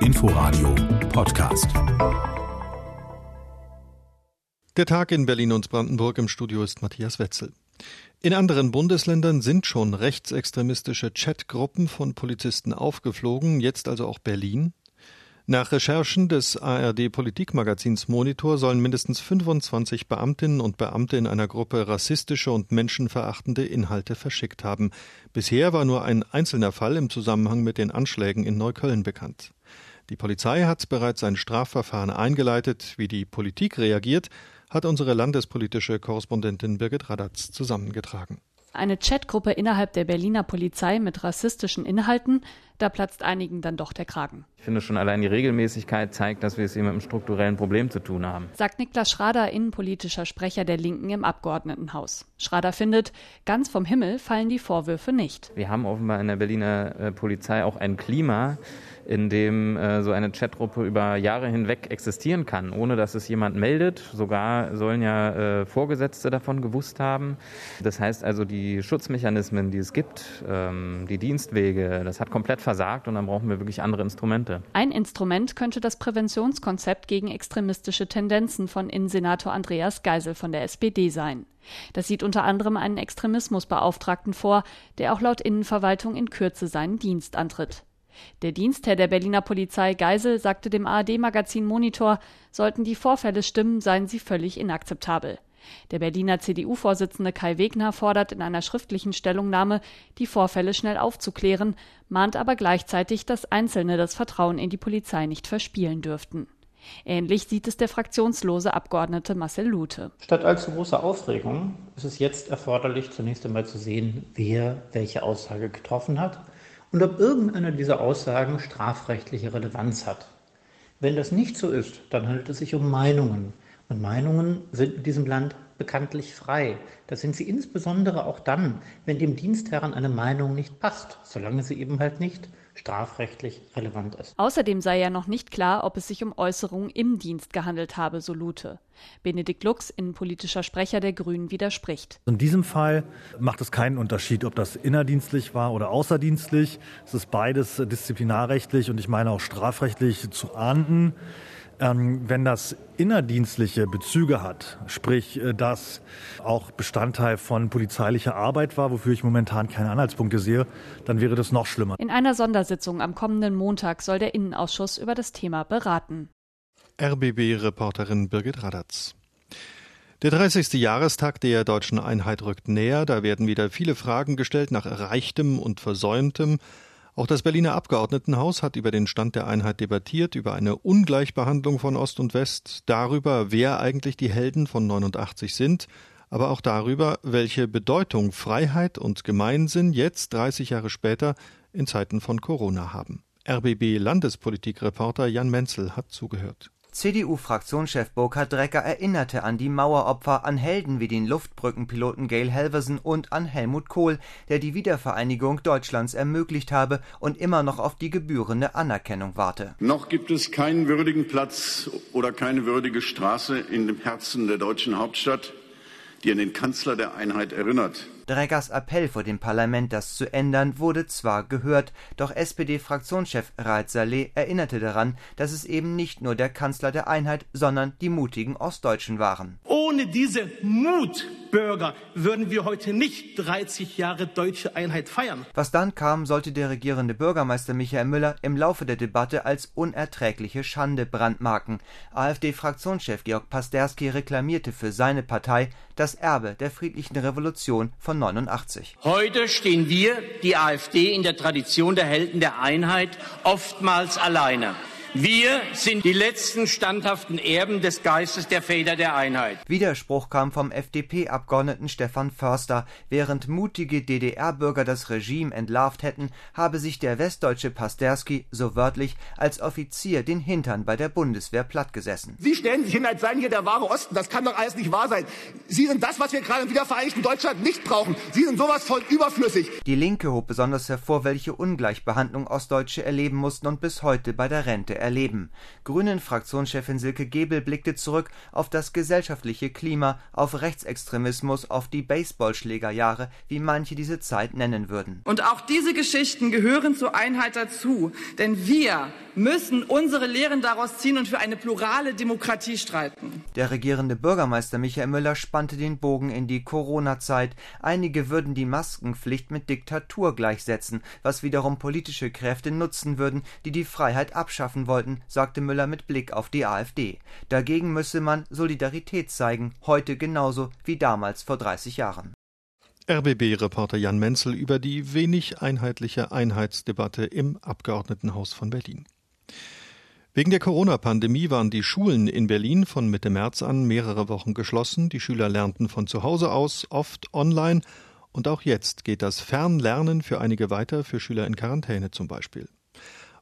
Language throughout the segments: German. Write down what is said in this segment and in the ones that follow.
Inforadio Podcast. Der Tag in Berlin und Brandenburg im Studio ist Matthias Wetzel. In anderen Bundesländern sind schon rechtsextremistische Chatgruppen von Polizisten aufgeflogen, jetzt also auch Berlin. Nach Recherchen des ARD Politikmagazins Monitor sollen mindestens 25 Beamtinnen und Beamte in einer Gruppe rassistische und menschenverachtende Inhalte verschickt haben. Bisher war nur ein einzelner Fall im Zusammenhang mit den Anschlägen in Neukölln bekannt. Die Polizei hat bereits ein Strafverfahren eingeleitet. Wie die Politik reagiert, hat unsere landespolitische Korrespondentin Birgit Radatz zusammengetragen. Eine Chatgruppe innerhalb der Berliner Polizei mit rassistischen Inhalten, da platzt einigen dann doch der Kragen. Ich finde schon allein die Regelmäßigkeit zeigt, dass wir es hier mit einem strukturellen Problem zu tun haben. Sagt Niklas Schrader, innenpolitischer Sprecher der Linken im Abgeordnetenhaus. Schrader findet, ganz vom Himmel fallen die Vorwürfe nicht. Wir haben offenbar in der Berliner äh, Polizei auch ein Klima, in dem äh, so eine Chatgruppe über Jahre hinweg existieren kann, ohne dass es jemand meldet. Sogar sollen ja äh, Vorgesetzte davon gewusst haben. Das heißt also, die Schutzmechanismen, die es gibt, ähm, die Dienstwege, das hat komplett versagt und dann brauchen wir wirklich andere Instrumente. Ein Instrument könnte das Präventionskonzept gegen extremistische Tendenzen von Innensenator Andreas Geisel von der SPD sein. Das sieht unter anderem einen Extremismusbeauftragten vor, der auch laut Innenverwaltung in Kürze seinen Dienst antritt. Der Dienstherr der Berliner Polizei Geisel sagte dem ARD-Magazin Monitor, sollten die Vorfälle stimmen, seien sie völlig inakzeptabel. Der Berliner CDU-Vorsitzende Kai Wegner fordert in einer schriftlichen Stellungnahme, die Vorfälle schnell aufzuklären, mahnt aber gleichzeitig, dass Einzelne das Vertrauen in die Polizei nicht verspielen dürften. Ähnlich sieht es der fraktionslose Abgeordnete Marcel Lute. Statt allzu großer Aufregung ist es jetzt erforderlich, zunächst einmal zu sehen, wer welche Aussage getroffen hat und ob irgendeine dieser Aussagen strafrechtliche Relevanz hat. Wenn das nicht so ist, dann handelt es sich um Meinungen. Und Meinungen sind in diesem Land bekanntlich frei. Das sind sie insbesondere auch dann, wenn dem Dienstherren eine Meinung nicht passt, solange sie eben halt nicht strafrechtlich relevant ist. Außerdem sei ja noch nicht klar, ob es sich um Äußerungen im Dienst gehandelt habe, so Lute. Benedikt Lux, innenpolitischer Sprecher der Grünen, widerspricht. In diesem Fall macht es keinen Unterschied, ob das innerdienstlich war oder außerdienstlich. Es ist beides disziplinarrechtlich und ich meine auch strafrechtlich zu ahnden. Ähm, wenn das innerdienstliche Bezüge hat, sprich, äh, dass auch Bestandteil von polizeilicher Arbeit war, wofür ich momentan keine Anhaltspunkte sehe, dann wäre das noch schlimmer. In einer Sondersitzung am kommenden Montag soll der Innenausschuss über das Thema beraten. RBB-Reporterin Birgit Radatz. Der 30. Jahrestag der deutschen Einheit rückt näher. Da werden wieder viele Fragen gestellt nach Erreichtem und Versäumtem. Auch das Berliner Abgeordnetenhaus hat über den Stand der Einheit debattiert, über eine Ungleichbehandlung von Ost und West, darüber, wer eigentlich die Helden von 89 sind, aber auch darüber, welche Bedeutung Freiheit und Gemeinsinn jetzt 30 Jahre später in Zeiten von Corona haben. RBB Landespolitikreporter Jan Menzel hat zugehört. CDU-Fraktionschef Burkhard Drecker erinnerte an die Maueropfer, an Helden wie den Luftbrückenpiloten Gail Helversen und an Helmut Kohl, der die Wiedervereinigung Deutschlands ermöglicht habe und immer noch auf die gebührende Anerkennung warte. Noch gibt es keinen würdigen Platz oder keine würdige Straße in dem Herzen der deutschen Hauptstadt, die an den Kanzler der Einheit erinnert. Dreggers Appell vor dem Parlament, das zu ändern, wurde zwar gehört, doch SPD-Fraktionschef Raed Saleh erinnerte daran, dass es eben nicht nur der Kanzler der Einheit, sondern die mutigen Ostdeutschen waren. Ohne diese Mutbürger würden wir heute nicht 30 Jahre deutsche Einheit feiern. Was dann kam, sollte der regierende Bürgermeister Michael Müller im Laufe der Debatte als unerträgliche Schande brandmarken. AfD-Fraktionschef Georg Pasterski reklamierte für seine Partei das Erbe der friedlichen Revolution von 1989. Heute stehen wir, die AfD, in der Tradition der Helden der Einheit oftmals alleine. Wir sind die letzten standhaften Erben des Geistes der Väter der Einheit. Widerspruch kam vom FDP-Abgeordneten Stefan Förster. Während mutige DDR-Bürger das Regime entlarvt hätten, habe sich der westdeutsche Pasterski, so wörtlich, als Offizier den Hintern bei der Bundeswehr plattgesessen. Sie stellen sich hin, als seien hier der wahre Osten. Das kann doch alles nicht wahr sein. Sie sind das, was wir gerade im wiedervereinigten Deutschland nicht brauchen. Sie sind sowas von überflüssig. Die Linke hob besonders hervor, welche Ungleichbehandlung Ostdeutsche erleben mussten und bis heute bei der Rente erleben. Grünen-Fraktionschefin Silke Gebel blickte zurück auf das gesellschaftliche Klima, auf Rechtsextremismus, auf die Baseballschlägerjahre, wie manche diese Zeit nennen würden. Und auch diese Geschichten gehören zur Einheit dazu, denn wir müssen unsere Lehren daraus ziehen und für eine plurale Demokratie streiten. Der regierende Bürgermeister Michael Müller spannte den Bogen in die Corona-Zeit. Einige würden die Maskenpflicht mit Diktatur gleichsetzen, was wiederum politische Kräfte nutzen würden, die die Freiheit abschaffen wollten, sagte Müller mit Blick auf die AfD. Dagegen müsse man Solidarität zeigen, heute genauso wie damals vor 30 Jahren. RBB-Reporter Jan Menzel über die wenig einheitliche Einheitsdebatte im Abgeordnetenhaus von Berlin. Wegen der Corona-Pandemie waren die Schulen in Berlin von Mitte März an mehrere Wochen geschlossen. Die Schüler lernten von zu Hause aus, oft online. Und auch jetzt geht das Fernlernen für einige weiter, für Schüler in Quarantäne zum Beispiel.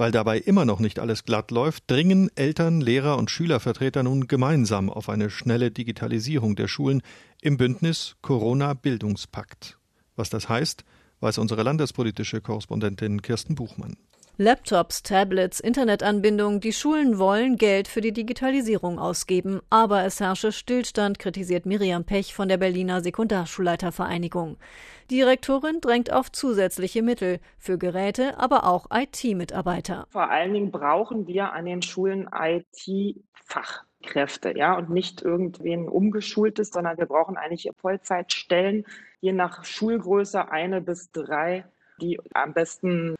Weil dabei immer noch nicht alles glatt läuft, dringen Eltern, Lehrer und Schülervertreter nun gemeinsam auf eine schnelle Digitalisierung der Schulen im Bündnis Corona-Bildungspakt. Was das heißt, weiß unsere landespolitische Korrespondentin Kirsten Buchmann. Laptops, Tablets, Internetanbindung, die Schulen wollen Geld für die Digitalisierung ausgeben, aber es herrsche Stillstand, kritisiert Miriam Pech von der Berliner Sekundarschulleitervereinigung. Die Rektorin drängt auf zusätzliche Mittel für Geräte, aber auch IT-Mitarbeiter. Vor allen Dingen brauchen wir an den Schulen IT-Fachkräfte, ja, und nicht irgendwen umgeschultes, sondern wir brauchen eigentlich Vollzeitstellen, je nach Schulgröße eine bis drei, die am besten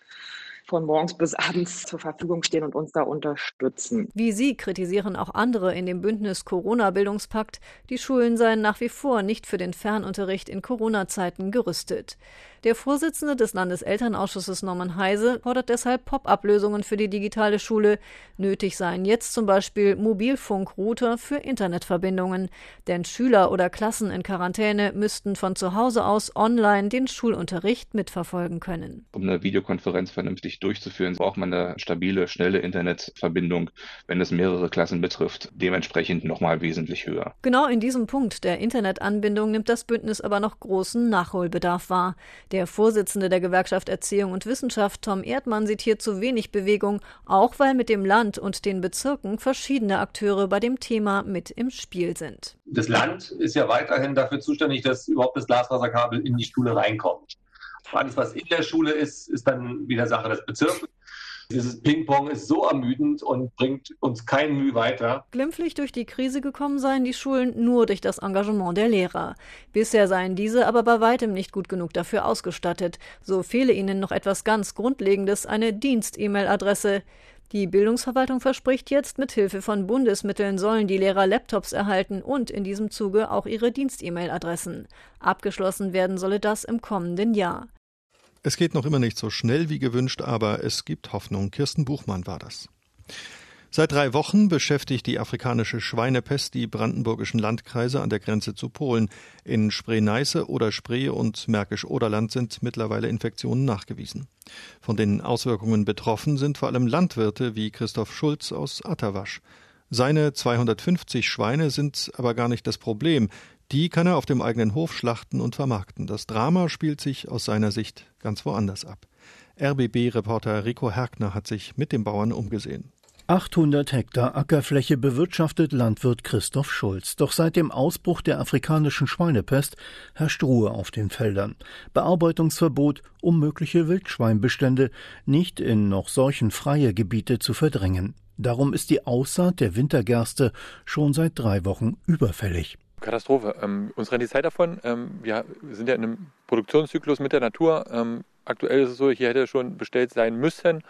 von morgens bis abends zur Verfügung stehen und uns da unterstützen. Wie Sie kritisieren auch andere in dem Bündnis Corona-Bildungspakt, die Schulen seien nach wie vor nicht für den Fernunterricht in Corona-Zeiten gerüstet. Der Vorsitzende des Landeselternausschusses Norman Heise fordert deshalb Pop-up-Lösungen für die digitale Schule. Nötig seien jetzt zum Beispiel Mobilfunkrouter für Internetverbindungen. Denn Schüler oder Klassen in Quarantäne müssten von zu Hause aus online den Schulunterricht mitverfolgen können. Um eine Videokonferenz vernünftig durchzuführen, braucht man eine stabile, schnelle Internetverbindung, wenn es mehrere Klassen betrifft, dementsprechend nochmal wesentlich höher. Genau in diesem Punkt der Internetanbindung nimmt das Bündnis aber noch großen Nachholbedarf wahr. Der Vorsitzende der Gewerkschaft Erziehung und Wissenschaft, Tom Erdmann, sieht hier zu wenig Bewegung, auch weil mit dem Land und den Bezirken verschiedene Akteure bei dem Thema mit im Spiel sind. Das Land ist ja weiterhin dafür zuständig, dass überhaupt das Glasfaserkabel in die Schule reinkommt. Alles, was in der Schule ist, ist dann wieder Sache des Bezirks. Dieses Ping-Pong ist so ermüdend und bringt uns kein Mühe weiter. Glimpflich durch die Krise gekommen seien die Schulen nur durch das Engagement der Lehrer. Bisher seien diese aber bei weitem nicht gut genug dafür ausgestattet. So fehle ihnen noch etwas ganz Grundlegendes, eine Dienst-E-Mail-Adresse. Die Bildungsverwaltung verspricht jetzt, mit Hilfe von Bundesmitteln sollen die Lehrer Laptops erhalten und in diesem Zuge auch ihre Dienst-E-Mail-Adressen. Abgeschlossen werden solle das im kommenden Jahr. Es geht noch immer nicht so schnell wie gewünscht, aber es gibt Hoffnung. Kirsten Buchmann war das. Seit drei Wochen beschäftigt die afrikanische Schweinepest die brandenburgischen Landkreise an der Grenze zu Polen. In Spree-Neiße oder Spree und Märkisch-Oderland sind mittlerweile Infektionen nachgewiesen. Von den Auswirkungen betroffen sind vor allem Landwirte wie Christoph Schulz aus Atterwasch. Seine 250 Schweine sind aber gar nicht das Problem. Die kann er auf dem eigenen Hof schlachten und vermarkten. Das Drama spielt sich aus seiner Sicht ganz woanders ab. RBB-Reporter Rico Herkner hat sich mit dem Bauern umgesehen. 800 Hektar Ackerfläche bewirtschaftet Landwirt Christoph Schulz. Doch seit dem Ausbruch der afrikanischen Schweinepest herrscht Ruhe auf den Feldern. Bearbeitungsverbot, um mögliche Wildschweinbestände nicht in noch seuchenfreie Gebiete zu verdrängen. Darum ist die Aussaat der Wintergerste schon seit drei Wochen überfällig. Katastrophe. Ähm, uns rennt die Zeit davon. Ähm, wir sind ja in einem Produktionszyklus mit der Natur. Ähm, aktuell ist es so, hier hätte schon bestellt sein müssen.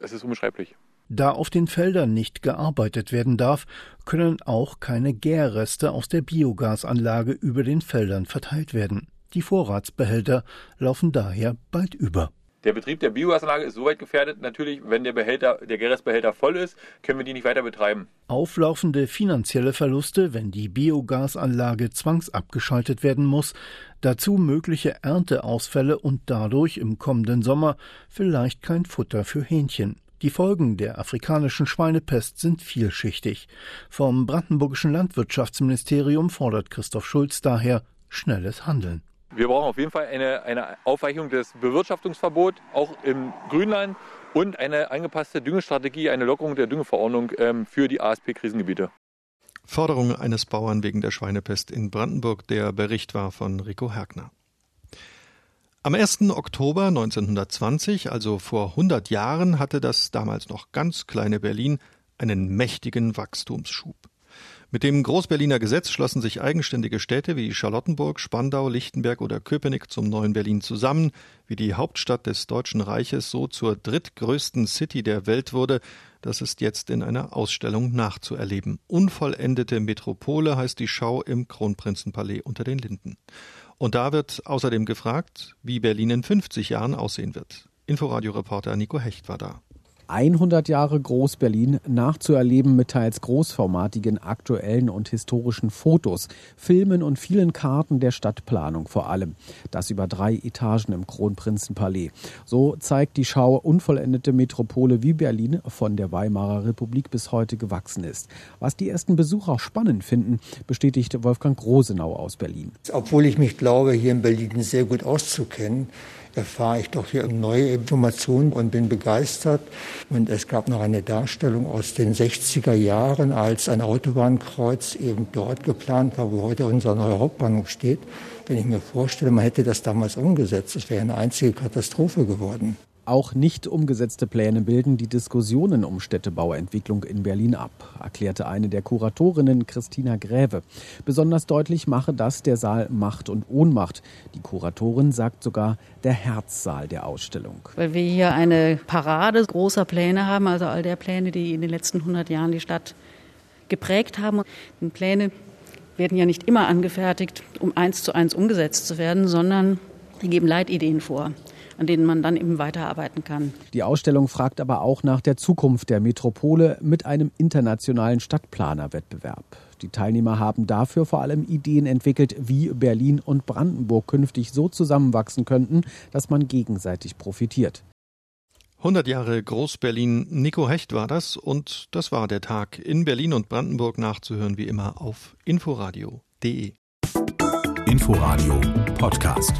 Es ist unbeschreiblich. Da auf den Feldern nicht gearbeitet werden darf, können auch keine Gärreste aus der Biogasanlage über den Feldern verteilt werden. Die Vorratsbehälter laufen daher bald über. Der Betrieb der Biogasanlage ist soweit gefährdet, natürlich, wenn der Behälter, der Gärrestbehälter voll ist, können wir die nicht weiter betreiben. Auflaufende finanzielle Verluste, wenn die Biogasanlage zwangsabgeschaltet werden muss, dazu mögliche Ernteausfälle und dadurch im kommenden Sommer vielleicht kein Futter für Hähnchen. Die Folgen der afrikanischen Schweinepest sind vielschichtig. Vom brandenburgischen Landwirtschaftsministerium fordert Christoph Schulz daher schnelles Handeln. Wir brauchen auf jeden Fall eine, eine Aufweichung des Bewirtschaftungsverbots, auch im Grünland und eine angepasste Düngestrategie, eine Lockerung der Düngeverordnung ähm, für die ASP-Krisengebiete. Forderung eines Bauern wegen der Schweinepest in Brandenburg. Der Bericht war von Rico Hergner. Am 1. Oktober 1920, also vor 100 Jahren, hatte das damals noch ganz kleine Berlin einen mächtigen Wachstumsschub. Mit dem Großberliner Gesetz schlossen sich eigenständige Städte wie Charlottenburg, Spandau, Lichtenberg oder Köpenick zum neuen Berlin zusammen, wie die Hauptstadt des Deutschen Reiches so zur drittgrößten City der Welt wurde, das ist jetzt in einer Ausstellung nachzuerleben. Unvollendete Metropole heißt die Schau im Kronprinzenpalais unter den Linden. Und da wird außerdem gefragt, wie Berlin in 50 Jahren aussehen wird. Inforadio-Reporter Nico Hecht war da. 100 Jahre Groß-Berlin nachzuerleben mit teils großformatigen aktuellen und historischen Fotos, Filmen und vielen Karten der Stadtplanung vor allem. Das über drei Etagen im Kronprinzenpalais. So zeigt die Schau unvollendete Metropole wie Berlin von der Weimarer Republik bis heute gewachsen ist. Was die ersten Besucher spannend finden, bestätigt Wolfgang Rosenau aus Berlin. Obwohl ich mich glaube, hier in Berlin sehr gut auszukennen, erfahre ich doch hier neue Informationen und bin begeistert. Und es gab noch eine Darstellung aus den 60er Jahren, als ein Autobahnkreuz eben dort geplant war, wo heute unser neuer Hauptbahnhof steht. Wenn ich mir vorstelle, man hätte das damals umgesetzt, es wäre eine einzige Katastrophe geworden. Auch nicht umgesetzte Pläne bilden die Diskussionen um Städtebauentwicklung in Berlin ab, erklärte eine der Kuratorinnen Christina Gräve. Besonders deutlich mache das der Saal Macht und Ohnmacht. Die Kuratorin sagt sogar der Herzsaal der Ausstellung. Weil wir hier eine Parade großer Pläne haben, also all der Pläne, die in den letzten 100 Jahren die Stadt geprägt haben. Die Pläne werden ja nicht immer angefertigt, um eins zu eins umgesetzt zu werden, sondern die geben Leitideen vor an denen man dann eben weiterarbeiten kann. Die Ausstellung fragt aber auch nach der Zukunft der Metropole mit einem internationalen Stadtplanerwettbewerb. Die Teilnehmer haben dafür vor allem Ideen entwickelt, wie Berlin und Brandenburg künftig so zusammenwachsen könnten, dass man gegenseitig profitiert. 100 Jahre Groß-Berlin. Nico Hecht war das und das war der Tag in Berlin und Brandenburg nachzuhören wie immer auf inforadio.de. Inforadio Podcast.